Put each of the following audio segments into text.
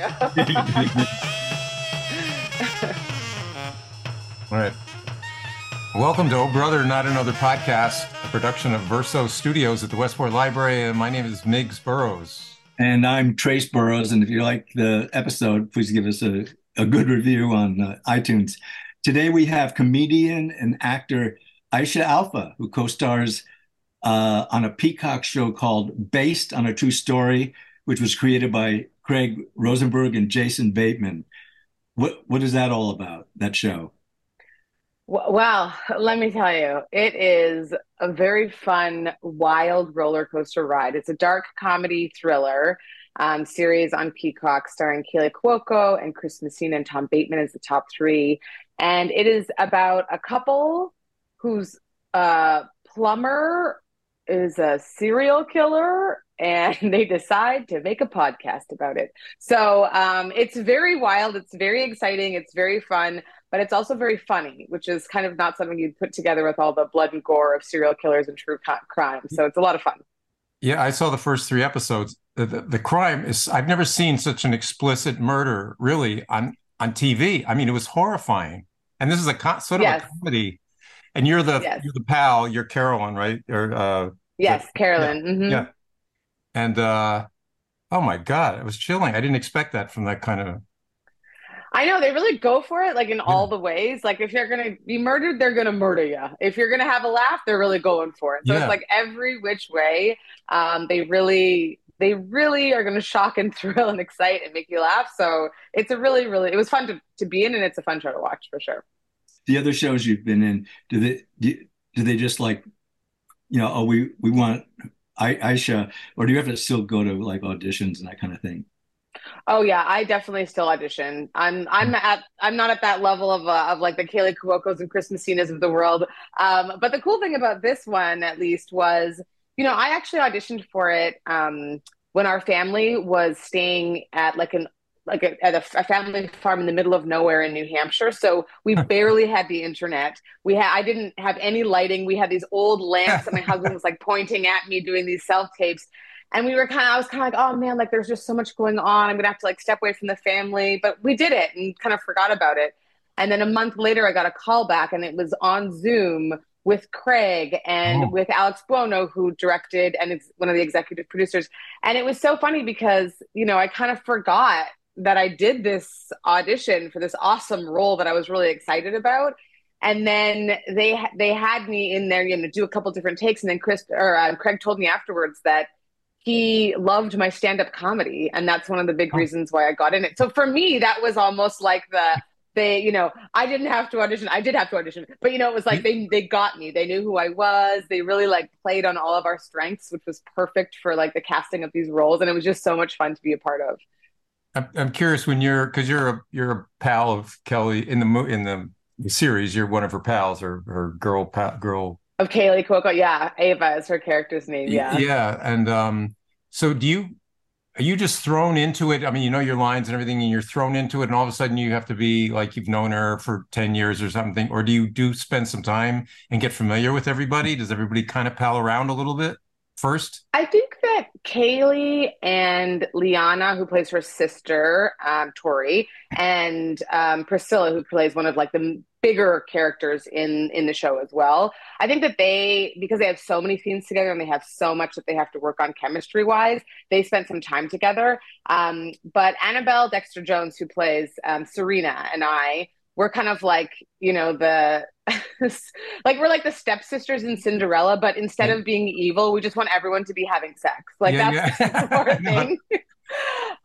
All right. Welcome to Oh Brother, Not Another Podcast, a production of Verso Studios at the Westport Library. And my name is Miggs Burroughs. And I'm Trace Burroughs. And if you like the episode, please give us a, a good review on uh, iTunes. Today we have comedian and actor Aisha Alfa, who co stars uh, on a Peacock show called Based on a True Story, which was created by Craig Rosenberg and Jason Bateman. What, what is that all about, that show? Well, let me tell you, it is a very fun, wild roller coaster ride. It's a dark comedy thriller um, series on Peacock starring Kaley Cuoco and Chris Messina and Tom Bateman as the top three. And it is about a couple whose uh, plumber is a serial killer and they decide to make a podcast about it. So um, it's very wild, it's very exciting, it's very fun, but it's also very funny, which is kind of not something you'd put together with all the blood and gore of serial killers and true crime. So it's a lot of fun. Yeah, I saw the first three episodes. The, the, the crime is, I've never seen such an explicit murder really on, on TV. I mean, it was horrifying. And this is a co- sort of yes. a comedy. And you're the yes. you're the pal, you're Carolyn, right? Or uh, yes, Carolyn. Yeah. Mm-hmm. yeah. And uh, oh my god, it was chilling. I didn't expect that from that kind of I know they really go for it, like in yeah. all the ways. Like if you're gonna be murdered, they're gonna murder you. If you're gonna have a laugh, they're really going for it. So yeah. it's like every which way. Um, they really, they really are gonna shock and thrill and excite and make you laugh. So it's a really, really, it was fun to to be in, and it's a fun show to watch for sure. The other shows you've been in, do they do, do they just like, you know, oh we we want Aisha, or do you have to still go to like auditions and that kind of thing? Oh yeah, I definitely still audition. I'm I'm at I'm not at that level of uh, of like the Kaley Cuocos and Chris Messinas of the world. Um, but the cool thing about this one, at least, was you know I actually auditioned for it um, when our family was staying at like an like a, at a, a, family farm in the middle of nowhere in New Hampshire. So we barely had the internet. We had I didn't have any lighting. We had these old lamps that my husband was like pointing at me doing these self tapes and we were kind of i was kind of like oh man like there's just so much going on i'm gonna have to like step away from the family but we did it and kind of forgot about it and then a month later i got a call back and it was on zoom with craig and oh. with alex buono who directed and is one of the executive producers and it was so funny because you know i kind of forgot that i did this audition for this awesome role that i was really excited about. And then they they had me in there you know do a couple different takes. And then chris or uh, craig told me afterwards that he loved my stand-up comedy. And that's one of the big reasons why i got in it. So for me that was almost like the they you know i didn't have to audition. I did have to audition. But you know it was like they they got me. They knew who i was. They really like played on all of our strengths which was perfect for like the casting of these roles. And it was just so much fun to be a part of i'm, I'm curious when you're because you're a you're a pal of kelly in the in the series you're one of her pals or her girl pal, girl of Kaley Cuoco. Yeah, Ava is her character's name. Yeah. Yeah, and um, so do you? Are you just thrown into it? I mean, you know your lines and everything, and you're thrown into it, and all of a sudden you have to be like you've known her for ten years or something, or do you do spend some time and get familiar with everybody? Does everybody kind of pal around a little bit first? I think that Kaley and Liana, who plays her sister, um, Tori, and um, Priscilla, who plays one of like the bigger characters in in the show as well. I think that they because they have so many scenes together and they have so much that they have to work on chemistry wise, they spent some time together. Um, but Annabelle Dexter Jones, who plays um, Serena, and I, we're kind of like you know the like we're like the stepsisters in Cinderella, but instead yeah. of being evil, we just want everyone to be having sex. Like yeah, that's yeah. our thing.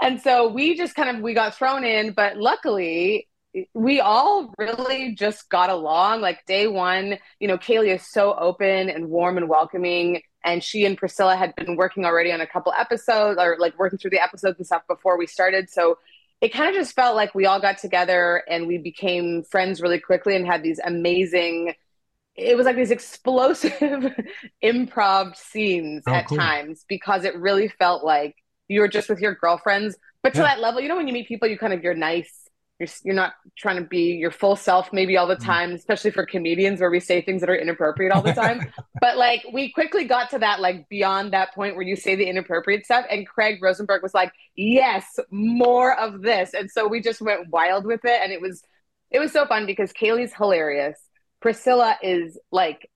and so we just kind of we got thrown in, but luckily we all really just got along. Like day one, you know, Kaley is so open and warm and welcoming. And she and Priscilla had been working already on a couple episodes or like working through the episodes and stuff before we started. So it kind of just felt like we all got together and we became friends really quickly and had these amazing it was like these explosive improv scenes oh, at cool. times because it really felt like you were just with your girlfriends but to yeah. that level you know when you meet people you kind of you're nice you're, you're not trying to be your full self maybe all the mm-hmm. time especially for comedians where we say things that are inappropriate all the time. But like we quickly got to that like beyond that point where you say the inappropriate stuff and craig rosenberg was like yes more of this. And so we just went wild with it and it was it was so fun because kaley's hilarious. Priscilla is like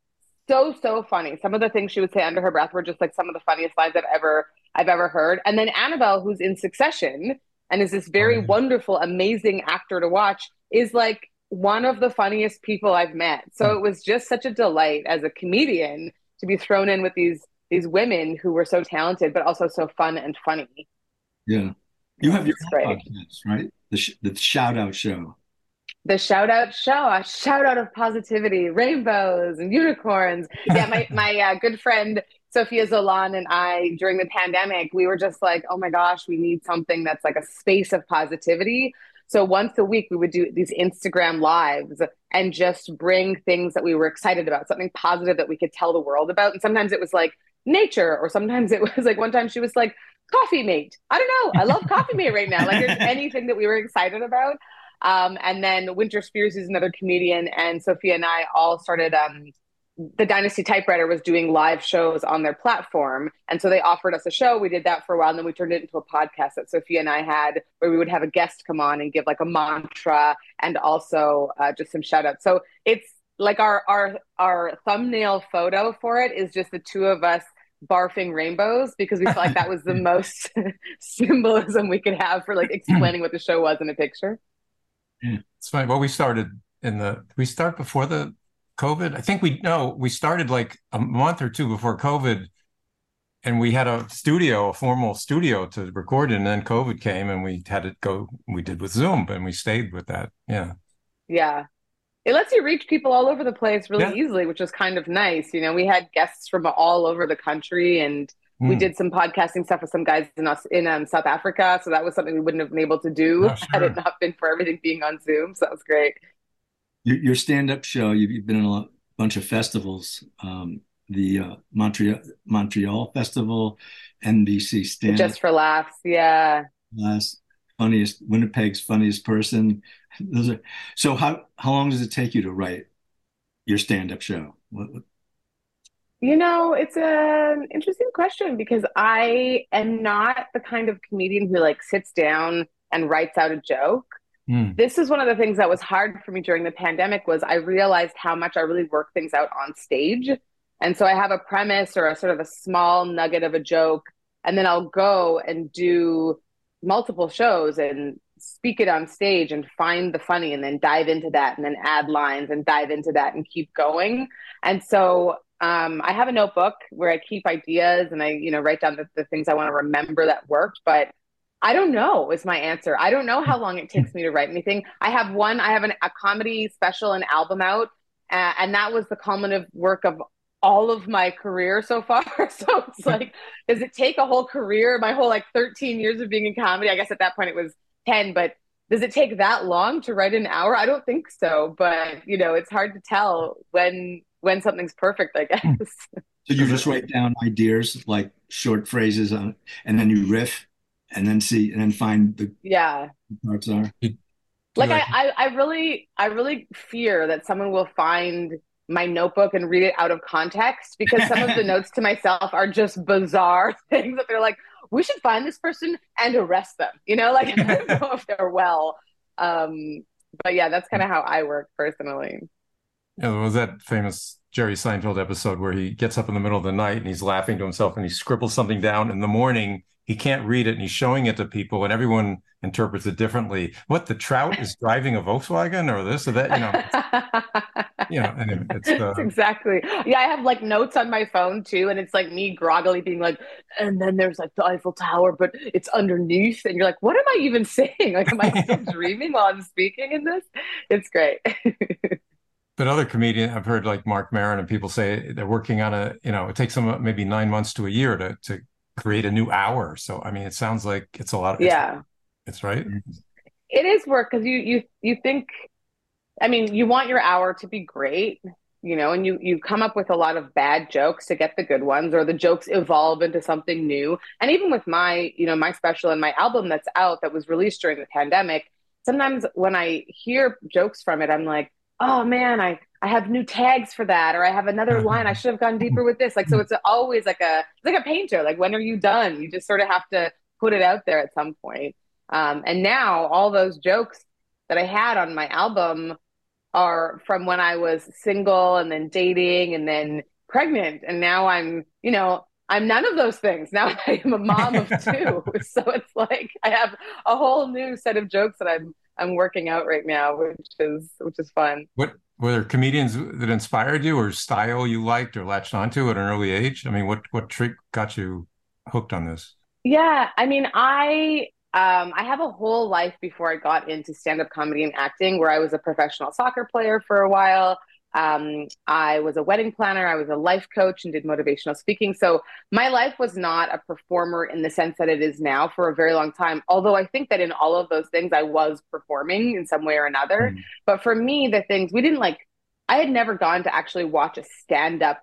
so so funny. Some of the things she would say under her breath were just like some of the funniest lines i've ever i've ever heard. And then annabelle who's in succession and is this very oh, yeah. wonderful, amazing actor to watch, is like one of the funniest people I've met. So mm. it was just such a delight as a comedian to be thrown in with these these women who were so talented, but also so fun and funny. Yeah, you have your podcast, right? The sh- the shout out show. The shout out show, a shout out of positivity, rainbows and unicorns. Yeah, my my uh, good friend Sophia Zolan and I, during the pandemic, we were just like, oh my gosh, we need something that's like a space of positivity. So once a week, we would do these Instagram lives and just bring things that we were excited about, something positive that we could tell the world about. And sometimes it was like nature, or sometimes it was like one time she was like, Coffee Mate. I don't know. I love Coffee Mate right now. Like there's anything that we were excited about. Um, and then Winter Spears is another comedian, and Sophia and I all started um, the Dynasty Typewriter was doing live shows on their platform. And so they offered us a show. We did that for a while. And then we turned it into a podcast that Sophia and I had where we would have a guest come on and give like a mantra and also uh, just some shout outs. So it's like our, our, our thumbnail photo for it is just the two of us barfing rainbows because we felt like that was the most symbolism we could have for like explaining what the show was in a picture. It's funny. Well, we started in the, we start before the COVID? I think we no, we started like a month or two before COVID, and we had a studio, a formal studio to record in. And then COVID came, and we had to go. We did with Zoom, and we stayed with that. Yeah, yeah. It lets you reach people all over the place really yeah. easily, which is kind of nice. You know, we had guests from all over the country, and we mm. did some podcasting stuff with some guys in us in um, South Africa. So that was something we wouldn't have been able to do oh, sure. had it not been for everything being on Zoom. So that was great your, your stand-up show you've, you've, been in a bunch of festivals um, the uh, montreal montreal festival nbc stand just for laughs yeah. Last funniest winnipeg's funniest person. Those are so how how long does it take you to write your stand-up show? What, what? you know it's an interesting question because i am not the kind of comedian who like sits down and writes out a joke Mm. This is one of the things that was hard for me during the pandemic was I realized how much I really work things out on stage. And so I have a premise or a sort of a small nugget of a joke and then I'll go and do multiple shows and speak it on stage and find the funny and then dive into that and then add lines and dive into that and keep going. And so um, I have a notebook where I keep ideas and I, you know, write down the, the things I want to remember that worked. But I don't know is my answer. I don't know how long it takes me to write anything. I have one, I have an, a comedy special, and album out, uh, and that was the culminative work of all of my career so far. so it's like, does it take a whole career, my whole like 13 years of being in comedy? I guess at that point it was 10, but does it take that long to write an hour? I don't think so, but you know, it's hard to tell when when something's perfect, I guess. So you just write down ideas like short phrases on, and then you riff and then see and then find the yeah. parts are. Like I, I i really i really fear that someone will find my notebook and read it out of context because some of the notes to myself are just bizarre things that they're like we should find this person and arrest them you know like i don't know if they're well. Um but yeah that's kind of how i work personally. Yeah there was that famous Jerry Seinfeld episode where he gets up in the middle of the night and he's laughing to himself and he scribbles something down in the morning he can't read it and he's showing it to people and everyone interprets it differently. What the trout is driving a Volkswagen or this or that, you know. you know, anyway, it's uh... exactly. Yeah, I have like notes on my phone too, and it's like me groggily being like, and then there's like the Eiffel Tower, but it's underneath, and you're like, what am I even saying? Like, am I still dreaming while I'm speaking in this? It's great. but other comedians I've heard like Marc Maron and people say they're working on a, you know, it takes them maybe nine months to a year to to create a new hour. So I mean, it sounds like it's a lot. Of, yeah, it's, it's right. It is work because you you you think. I mean, you want your hour to be great, you know, and you you come up with a lot of bad jokes to get the good ones, or the jokes evolve into something new. And even with my, you know, my special and my album that's out that was released during the pandemic, sometimes when I hear jokes from it, I'm like, oh man, I I have new tags for that, or I have another line. I should have gone deeper with this. Like, so it's always like a like a painter. Like, when are you done? You just sort of have to put it out there at some point. Um, and now all those jokes that I had on my album are from when I was single and then dating and then pregnant. And now I'm, you know, I'm none of those things. Now I am a mom of two. so it's like I have a whole new set of jokes that I'm I'm working out right now, which is which is fun. What were there comedians that inspired you or style you liked or latched onto at an early age? I mean, what what trick got you hooked on this? Yeah, I mean, I um, I have a whole life before I got into stand up comedy and acting, where I was a professional soccer player for a while. Um, I was a wedding planner, I was a life coach, and did motivational speaking. So my life was not a performer in the sense that it is now for a very long time. Although I think that in all of those things, I was performing in some way or another. Mm. But for me, the things we didn't like, I had never gone to actually watch a stand up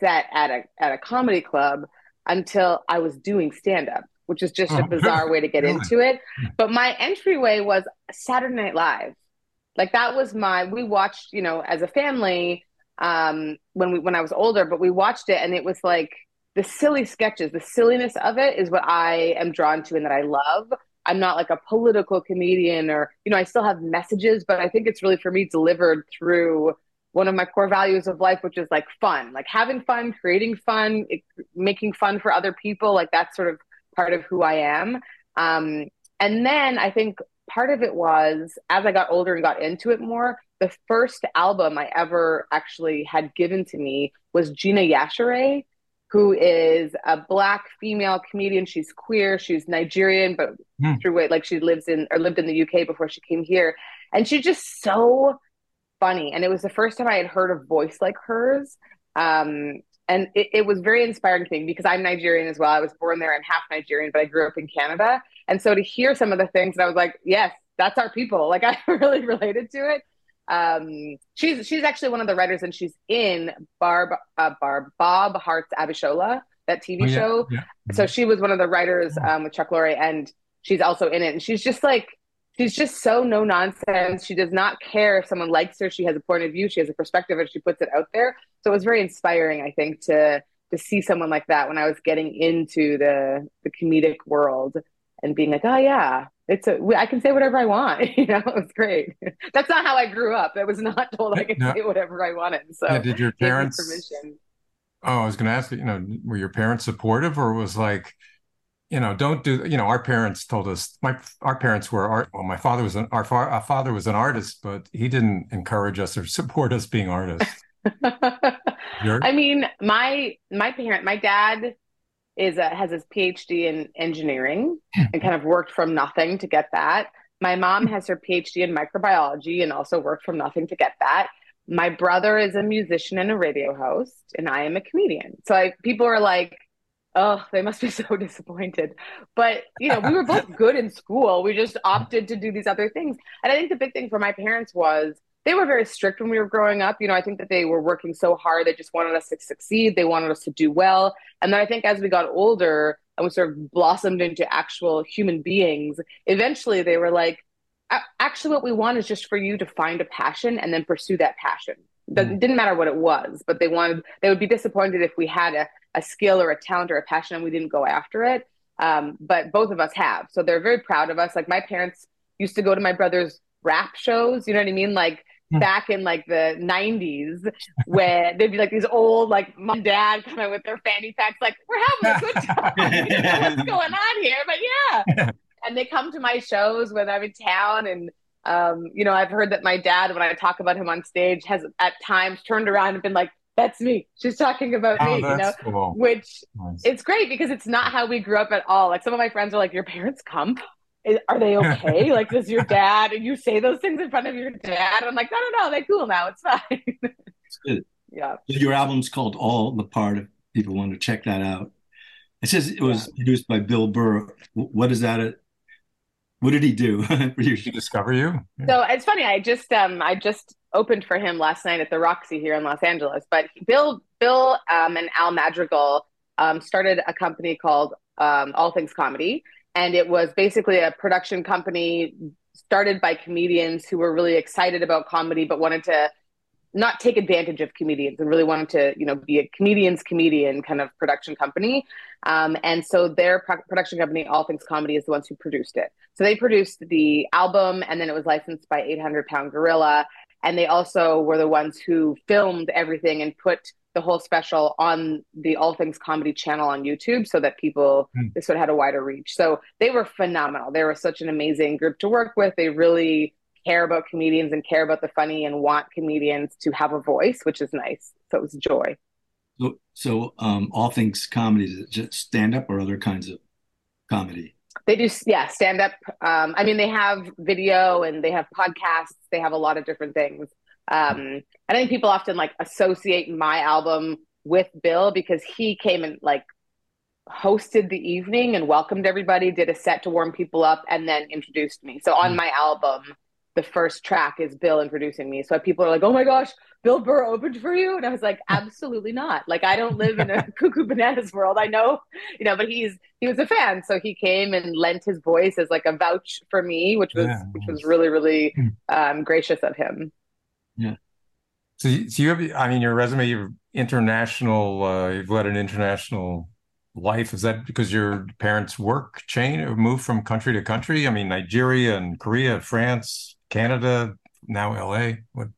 set at a at a comedy club until I was doing stand up which is just oh, a bizarre way to get really? into it. But my entryway was Saturday Night Live. Like that was my we watched, you know, as a family um when we when I was older, but we watched it and it was like the silly sketches, the silliness of it is what I am drawn to and that I love. I'm not like a political comedian or, you know, I still have messages, but I think it's really for me delivered through one of my core values of life, which is like fun, like having fun, creating fun, it, making fun for other people. Like that's sort of part of who I am. Um, and then I think part of it was as I got older and got into it more, the first album I ever actually had given to me was Gina Yashere, who is a black female comedian. She's queer, she's Nigerian, but mm. through it, like she lives in or lived in the UK before she came here. And she's just so funny. And it was the first time I had heard a voice like hers. Um, and it, it, was very inspiring to me because I'm Nigerian as well. I was born there. I'm half Nigerian, but I grew up in Canada. And so to hear some of the things, and I was like, yes, that's our people. Like I really related to it. Um, she's she's actually one of the writers, and she's in Barb uh, Barb Bob Hearts Abishola, that TV oh, yeah, show. Yeah. So she was one of the writers um, with Chuck Lorre, and she's also in it. And she's just like she's just so no nonsense. She does not care if someone likes her. She has a point of view. She has a perspective, and she puts it out there. So it was very inspiring, I think, to to see someone like that when I was getting into the the comedic world and being like, oh yeah, it's a I can say whatever I want. you know, it was great. That's not how I grew up. I was not told I could no. say whatever I wanted. So yeah, did your parents permission? Oh, I was going to ask you. You know, were your parents supportive, or was like? you know, don't do. You know, our parents told us. My our parents were art. Well, my father was an our, fa- our father was an artist, but he didn't encourage us or support us being artists. I mean, my my parent, my dad is a, has his PhD in engineering hmm. and kind of worked from nothing to get that. My mom hmm. has her PhD in microbiology and also worked from nothing to get that. My brother is a musician and a radio host, and I am a comedian. So I, people are like, oh, they must be so disappointed. But, you know, we were both good in school. We just opted to do these other things. And I think the big thing for my parents was they were very strict when we were growing up. You know, I think that they were working so hard. They just wanted us to succeed. They wanted us to do well. And then I think as we got older and we sort of blossomed into actual human beings, eventually they were like, actually, what we want is just for you to find a passion and then pursue that passion. It mm. didn't matter what it was, but they wanted, they would be disappointed if we had a, a skill or a talent or a passion and we didn't go after it. Um, but both of us have. So they're very proud of us. Like my parents used to go to my brother's rap shows, you know what I mean? Like hmm. back in like the 90s where they'd be like these old like mom and dad of with their fanny packs like we're having a good time you know, what's going on here but yeah and they come to my shows when i'm in town and um, you know i've heard that my dad when i talk about him on stage has at times turned around and been like that's me. She's talking about oh, me, you know, cool. which nice. it's great because it's not how we grew up at all. Like some of my friends are like, your parents come? Are they okay? like, does your dad, and you say those things in front of your dad? I'm like, no, no, no, they're cool now. It's fine. It's good. Yeah. Your album's called All the Part. If people want to check that out. It says it was yeah. produced by Bill Burr. What is that? What did he do? did he discover you? So it's funny. I just um I just opened for him last night at the Roxy here in Los Angeles. But Bill, Bill, um, and Al Madrigal um, started a company called um, All Things Comedy, and it was basically a production company started by comedians who were really excited about comedy but wanted to not take advantage of comedians and really wanted to you know be a comedian's comedian kind of production company. Um, and so their pro- production company all things comedy is the ones who produced it. So they produced the album and then it was licensed by 800 pound gorilla. And they also were the ones who filmed everything and put the whole special on the all things comedy channel on youtube so that people mm. sort of had a wider reach so they were phenomenal they were such an amazing group to work with they really care about comedians and care about the funny and want comedians to have a voice, which is nice. So it was joy. So, so um, all things comedy, is it just stand up or other kinds of comedy? They do, yeah, stand up. Um, I mean, they have video and they have podcasts. They have a lot of different things. Um, I think people often like associate my album with Bill because he came and like hosted the evening and welcomed everybody, did a set to warm people up, and then introduced me. So on mm. my album, the first track is Bill introducing me. So people are like, "Oh my gosh, Bill Burr opened for you," and I was like, "Absolutely not! Like I don't live in a cuckoo bananas world. I know, you know." But he's he was a fan, so he came and lent his voice as like a vouch for me, which was yeah, which was really really hmm. um, gracious of him. Yeah. So, so you have, I mean, your resume, you've international, uh, you've led an international life. Is that because your parents' work chain or moved from country to country? I mean, Nigeria and Korea, France, Canada, now LA? What?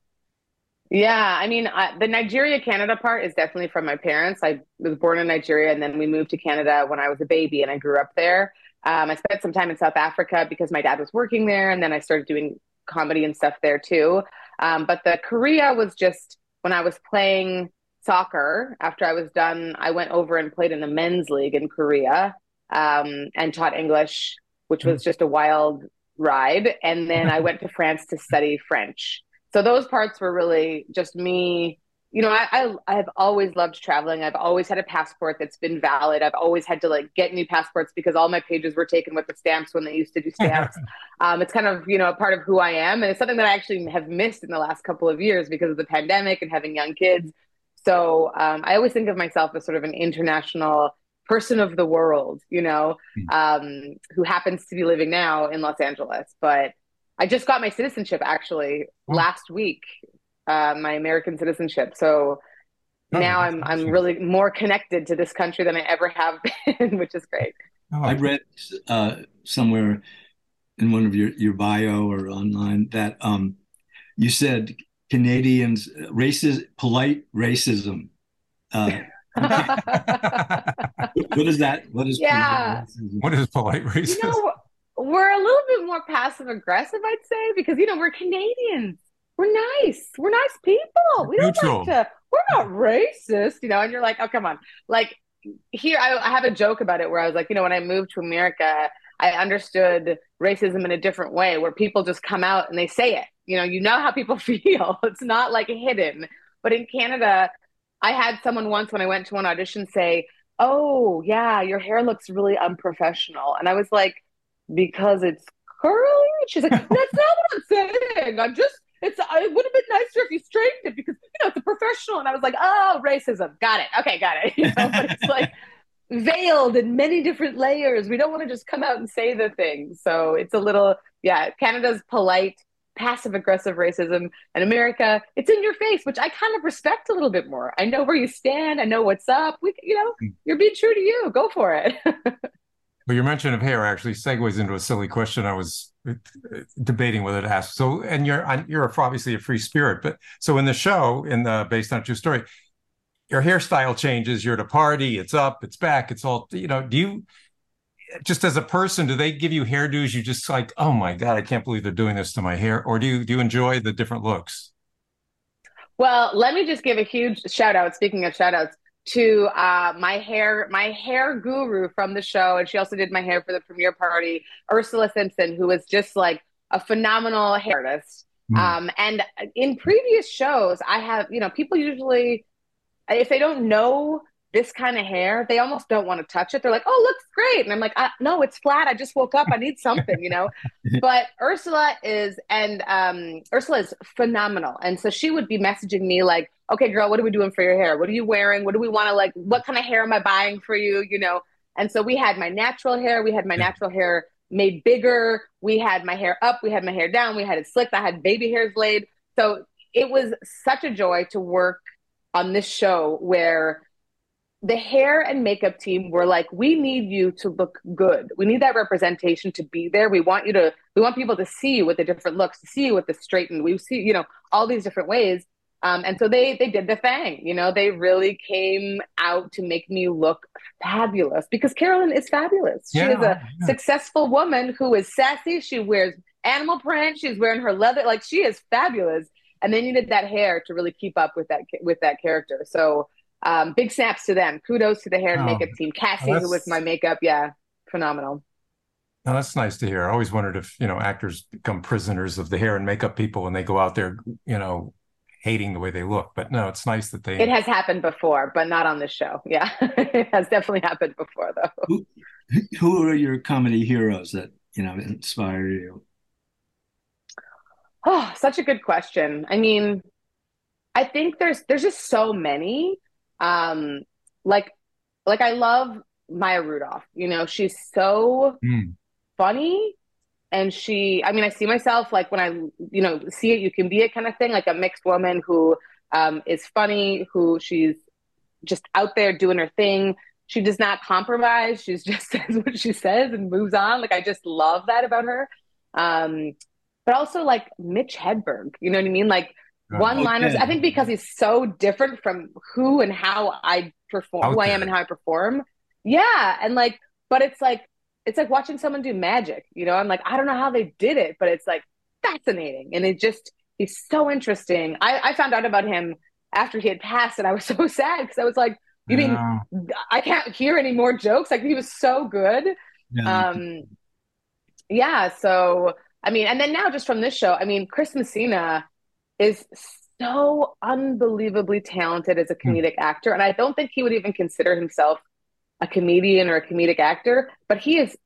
Yeah, I mean, uh, the Nigeria Canada part is definitely from my parents. I was born in Nigeria and then we moved to Canada when I was a baby and I grew up there. Um, I spent some time in South Africa because my dad was working there and then I started doing comedy and stuff there too. Um, but the Korea was just when I was playing soccer after I was done, I went over and played in the men's league in Korea um, and taught English, which was hmm. just a wild ride. And then I went to France to study French. So those parts were really just me. You know, I, I I've always loved traveling. I've always had a passport that's been valid. I've always had to like get new passports because all my pages were taken with the stamps when they used to do stamps. um, it's kind of you know a part of who I am, and it's something that I actually have missed in the last couple of years because of the pandemic and having young kids. So um, I always think of myself as sort of an international person of the world, you know, hmm. um, who happens to be living now in Los Angeles. But I just got my citizenship actually oh. last week, uh, my American citizenship. So oh, now I'm I'm really more connected to this country than I ever have been, which is great. Oh, I read uh, somewhere in one of your your bio or online that um, you said Canadians racist polite racism. Uh, what is that? What is yeah? What is polite racism? You know, we're a little bit more passive aggressive, I'd say, because you know we're Canadians. We're nice. We're nice people. We don't Neutral. like to. We're not racist, you know. And you're like, oh come on. Like here, I, I have a joke about it where I was like, you know, when I moved to America, I understood racism in a different way, where people just come out and they say it. You know, you know how people feel. It's not like hidden. But in Canada, I had someone once when I went to an audition say, "Oh, yeah, your hair looks really unprofessional," and I was like, "Because it's curly." She's like, "That's not what I'm saying. I'm just." It's. It would have been nicer if you straightened it because you know it's a professional. And I was like, "Oh, racism. Got it. Okay, got it." You know, but it's like veiled in many different layers. We don't want to just come out and say the thing. So it's a little, yeah. Canada's polite passive aggressive racism and America, it's in your face, which I kind of respect a little bit more. I know where you stand. I know what's up. We, you know, hmm. you're being true to you. Go for it. well, your mention of hair actually segues into a silly question I was uh, debating whether to ask. So, and you're you're obviously a free spirit, but so in the show, in the based on true story, your hairstyle changes. You're at a party. It's up. It's back. It's all you know. Do you just as a person, do they give you hairdos? You just like, oh my god, I can't believe they're doing this to my hair, or do you do you enjoy the different looks? Well, let me just give a huge shout out. Speaking of shout outs, to uh, my hair my hair guru from the show, and she also did my hair for the premiere party, Ursula Simpson, who was just like a phenomenal hair artist. Mm. Um, and in previous shows, I have you know people usually if they don't know this kind of hair, they almost don't want to touch it. They're like, "Oh, looks great," and I'm like, "No, it's flat. I just woke up. I need something," you know. but Ursula is, and um, Ursula is phenomenal, and so she would be messaging me like, "Okay, girl, what are we doing for your hair? What are you wearing? What do we want to like? What kind of hair am I buying for you?" You know. And so we had my natural hair. We had my natural hair made bigger. We had my hair up, we had my hair down, we had it slicked, I had baby hairs laid. So it was such a joy to work on this show where the hair and makeup team were like, we need you to look good. We need that representation to be there. We want you to, we want people to see you with the different looks, to see you with the straightened. We see, you know, all these different ways. Um, and so they they did the thing, you know, they really came out to make me look fabulous because Carolyn is fabulous. She is a yeah. successful woman who is sassy. She wears animal print. She's wearing her leather. Like she is fabulous. And they needed that hair to really keep up with that with that character. So um, big snaps to them. Kudos to the hair and Oh, makeup team. Cassie, who was my makeup, yeah, phenomenal. No, that's nice to hear. I always wondered if, you know, actors become prisoners of the hair and makeup people when they go out there, you know, hating the way they look. But no, it's nice that they It has happened before, but not on this show. Yeah, it has definitely happened before, though. Who, who are your comedy heroes that you know inspire you? Oh, such a good question. I mean, I think there's there's just so many. Um, like like I love Maya Rudolph. You know, she's so Mm. funny and she I mean, I see myself like when I, you know, see it, you can be it kind of thing, like a mixed woman who um is funny, who she's just out there doing her thing. She does not compromise. She's just says what she says and moves on. Like I just love that about her. Um, but also like Mitch Hedberg, you know what I mean? Like one liners. Okay. I think because he's so different from who and how I perform, Out who I am and how I perform. Yeah, and like, but it's like it's like watching someone do magic. You know, I'm like, I don't know how they did it, but it's like fascinating, and it just he's so interesting. I, I found out about him after he had passed, and I was so sad because I was like, you mean Yeah. I can't hear any more jokes? Like he was so good. Yeah. Um, yeah. So, I mean, and then now just from this show, I mean, Chris Messina is so unbelievably talented as a comedic actor. And I don't think he would even consider himself a comedian or a comedic actor, but he is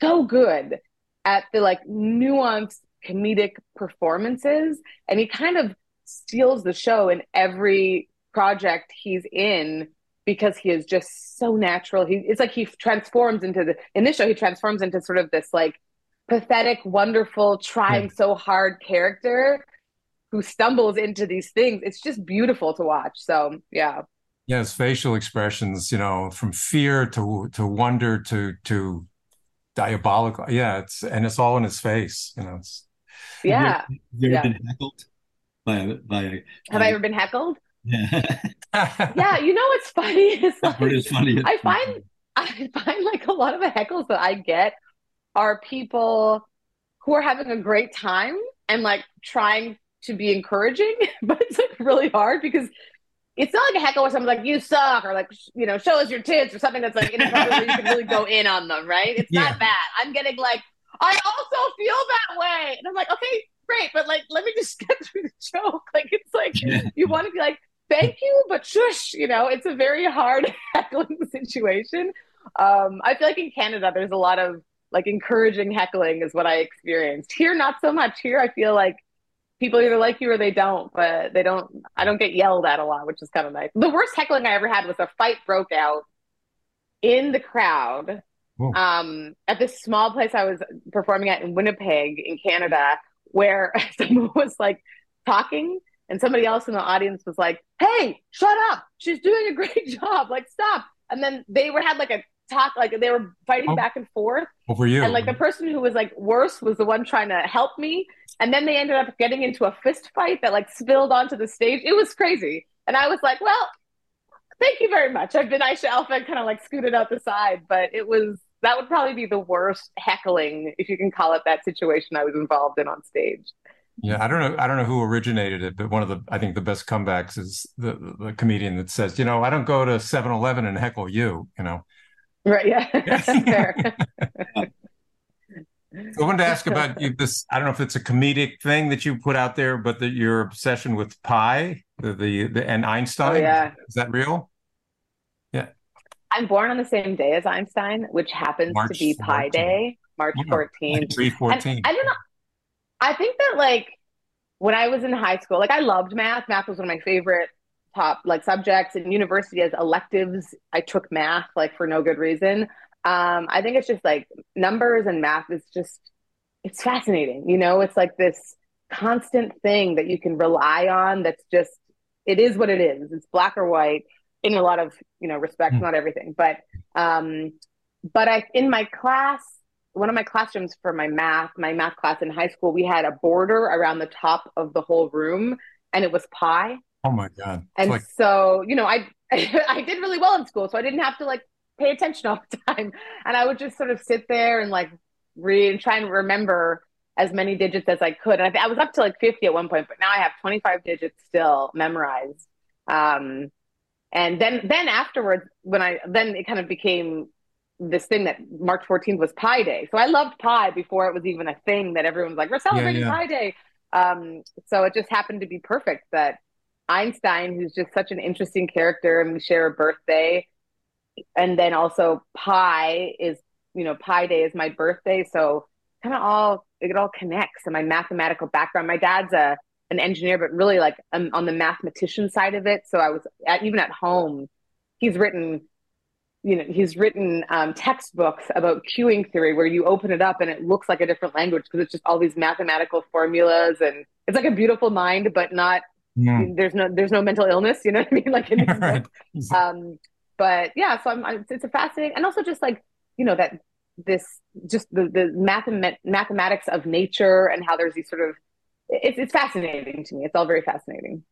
so good at the like nuanced comedic performances. And he kind of steals the show in every project he's in because he is just so natural. He it's like he transforms into the in this show he transforms into sort of this like pathetic, wonderful, trying hmm. so hard character who stumbles into these things. It's just beautiful to watch. So yeah. Yeah, his facial expressions, you know, from fear to to wonder to to diabolical. Yeah, it's and it's all in his face. You know, it's Yeah. Have you ever Yeah. been heckled by by a Have I ever been heckled? yeah? Yeah, you know what's funny? It's like It is funny. I find I find like a lot of the heckles that I get are people who are having a great time and like trying to be encouraging, but it's like really hard because it's not like a heckle where someone's like, you suck, or like, you know, show us your tits, or something that's like inappropriate where you can really go in on them, right? It's Yeah. not that. I'm getting like, I also feel that way. And I'm like, okay, great, but like, let me just get through the joke. Like, it's like, Yeah. you want to be like, thank you, but shush, you know, it's a very hard heckling situation. Um, I feel like in Canada, there's a lot of like encouraging heckling, is what I experienced. Here, not so much. Here, I feel like people either like you or they don't, but they don't, I don't get yelled at a lot, which is kind of nice. The worst heckling I ever had was a fight broke out in the crowd Whoa. um, at this small place I was performing at in Winnipeg, in Canada, where someone was like talking and somebody else in the audience was like, "Hey, shut up! She's doing a great job! Like, stop!" And then they were had like a talk, like they were fighting Oh. back and forth, over you. and like the person who was like worse was the one trying to help me, and then they ended up getting into a fist fight that like spilled onto the stage. It was crazy, and I was like, "Well, thank you very much. I've been Aisha Alfa and kind of like scooted out the side, but it was that would probably be the worst heckling, if you can call it that situation I was involved in on stage. Yeah, I don't know. I don't know who originated it, but one of the I think the best comebacks is the the comedian that says, you know, I don't go to 7-Eleven and heckle you. You know, Right? Yeah, fair. I wanted to ask about you, this. I don't know if it's a comedic thing that you put out there, but that your obsession with pi, the the, the and Einstein. Oh, yeah. is that real? Yeah. I'm born on the same day as Einstein, which happens March to be Pi Day, March Yeah. 14th. Three I don't know. I think that like when I was in high school, like I loved math. Math was one of my favorite top like subjects in university as electives. I took math like for no good reason. Um, I think it's just like numbers and math is just it's fascinating. You know, it's like this constant thing that you can rely on that's just it is what it is. It's black or white in a lot of, you know, respects, mm. not everything. But um but I in my class, one of my classrooms for my math, my math class in high school, we had a border around the top of the whole room and it was pi. Oh my god. And like... so, you know, I I did really well in school, so I didn't have to like pay attention all the time. And I would just sort of sit there and like read and try and remember as many digits as I could. And I, I, was up to like 50 at one point, but now I have 25 digits still memorized. Um, and then, then afterwards, when I, then it kind of became this thing that March 14th was Pi Day. So I loved Pi before it was even a thing that everyone was like, we're celebrating yeah, yeah. Pi Day. Um, so it just happened to be perfect that Einstein, who's just such an interesting character, and we share a birthday. And then also Pi is, you know, Pi Day is my birthday. So kind of all it all connects and my mathematical background my dad's a an engineer but really like um, on the mathematician side of it so i was at, even at home he's written you know he's written um, textbooks about queuing theory where you open it up and it looks like a different language because it's just all these mathematical formulas and it's like a beautiful mind but not mm. there's no there's no mental illness you know what i mean like in right. um but yeah so I'm, it's, it's a fascinating and also just like you know that this just the the mathemat- mathematics of nature and how there's these sort of it's it's fascinating to me. It's all very fascinating.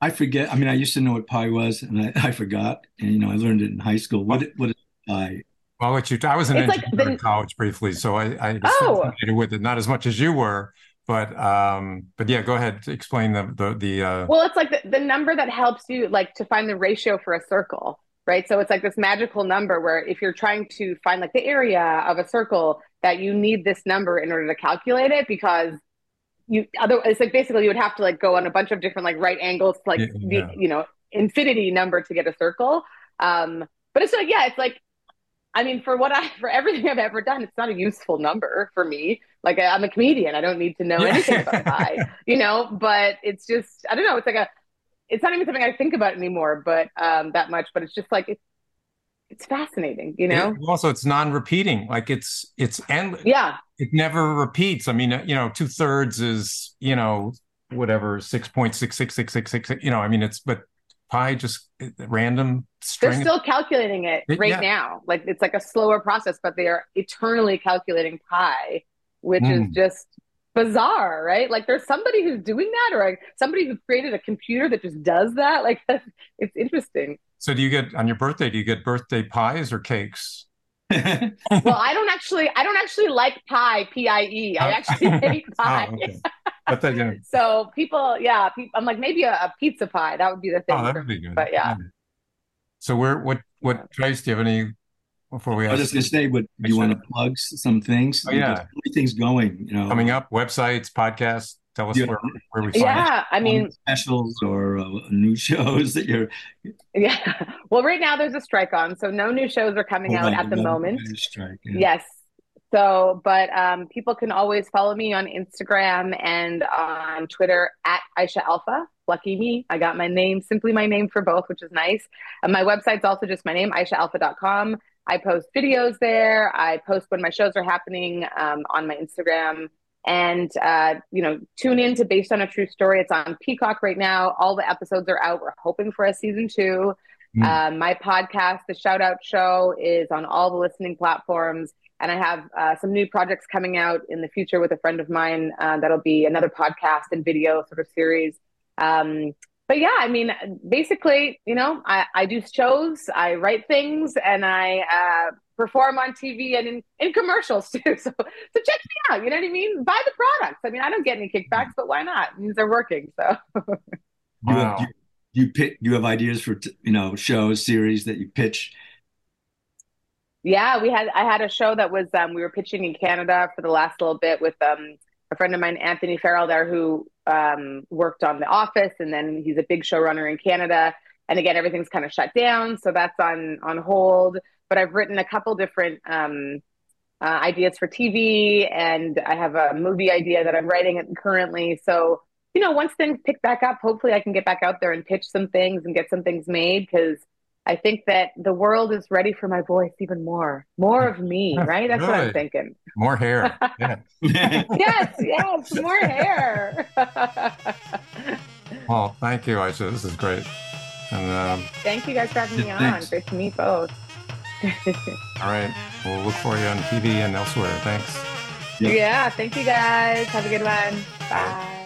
I forget. I mean, I used to know what pi was, and I, I forgot. And you know, I learned it in high school. What what is pi? Well, what you I was an it's engineer like the, in college briefly, so I I was oh. with it, not as much as you were, but um, but yeah, go ahead. Explain the the the. Uh... Well, it's like the, the number that helps you like to find the ratio for a circle right? So it's like this magical number where if you're trying to find like the area of a circle, that you need this number in order to calculate it because you other it's like basically you would have to like go on a bunch of different like right angles to like yeah. the you know infinity number to get a circle. Um, but it's like yeah, it's like I mean, for what I for everything I've ever done, it's not a useful number for me. Like I'm a comedian, I don't need to know anything about pi, you know. But it's just I don't know. It's like a it's not even something I think about anymore, but um, that much. But it's just like it's it's fascinating, you know. It, also, it's non-repeating. Like it's it's endless. Yeah, it never repeats. I mean, you know, two thirds is you know whatever six point six six six six six. You know, I mean, it's but pi just random string. They're still calculating it right yeah. now. Like it's like a slower process, but they are eternally calculating pi, which mm. is just bizarre, right? Like there's somebody who's doing that, or like somebody who created a computer that just does that. Like it's interesting. So do you get on your birthday? Do you get birthday pies or cakes? well, I don't actually. I don't actually like pie. P I E. I oh. actually hate oh, pie. Oh, okay. But then, yeah. so people, yeah, people, I'm like maybe a, a, pizza pie. That would be the oh, thing. Oh, that would be good. But yeah. So where what what Trace? Do you have any before we? I was just gonna say, would you want to plug some things? Oh, yeah, everything's going. You know, coming up, websites, podcasts. Tell us yeah. where, where we find yeah, I mean specials or uh, new shows that you're. Yeah, well, right now there's a strike on, so no new shows are coming oh, out at the moment. Strike, yeah. Yes, so, but um, people can always follow me on Instagram and on Twitter at Aisha Alfa. Lucky me, I got my name, simply my name for both, which is nice. And my website's also just my name, AishaAlfa.com. I post videos there. I post when my shows are happening um, on my Instagram. And, uh, you know, tune in to Based on a True Story. It's on Peacock right now. All the episodes are out. We're hoping for a season two. Mm. my podcast, The Shout Out Show, is on all the listening platforms. And I have uh, some new projects coming out in the future with a friend of mine. Uh, that'll be another podcast and video sort of series. Um, but yeah, I mean, basically, you know, I, I do shows, I write things, and I uh, perform on TV and in, in commercials too. So, so check me out. You know what I mean? Buy the products. I mean, I don't get any kickbacks, but why not? It means they're working. So, wow. you, you, you pitch, you have ideas for you know shows, series that you pitch. Yeah, we had. I had a show that was um, we were pitching in Canada for the last little bit with um, a friend of mine, Anthony Farrell, there who um, worked on The Office, and then he's a big showrunner in Canada. And again, everything's kind of shut down, so that's on on hold. But I've written a couple different um, uh, ideas for TV, and I have a movie idea that I'm writing currently. So you know, once things pick back up, hopefully I can get back out there and pitch some things and get some things made because I think that the world is ready for my voice even more. More of me, right? That's what I'm thinking. More hair. Yeah. Yes, yes, more hair. Well, thank you, Aisha. This is great. And um, Thank you guys for having me on. Thanks. Great to meet both. all right, we'll look for you on TV and elsewhere. Thanks. Yep. Yeah, thank you guys. Have a good one. Bye.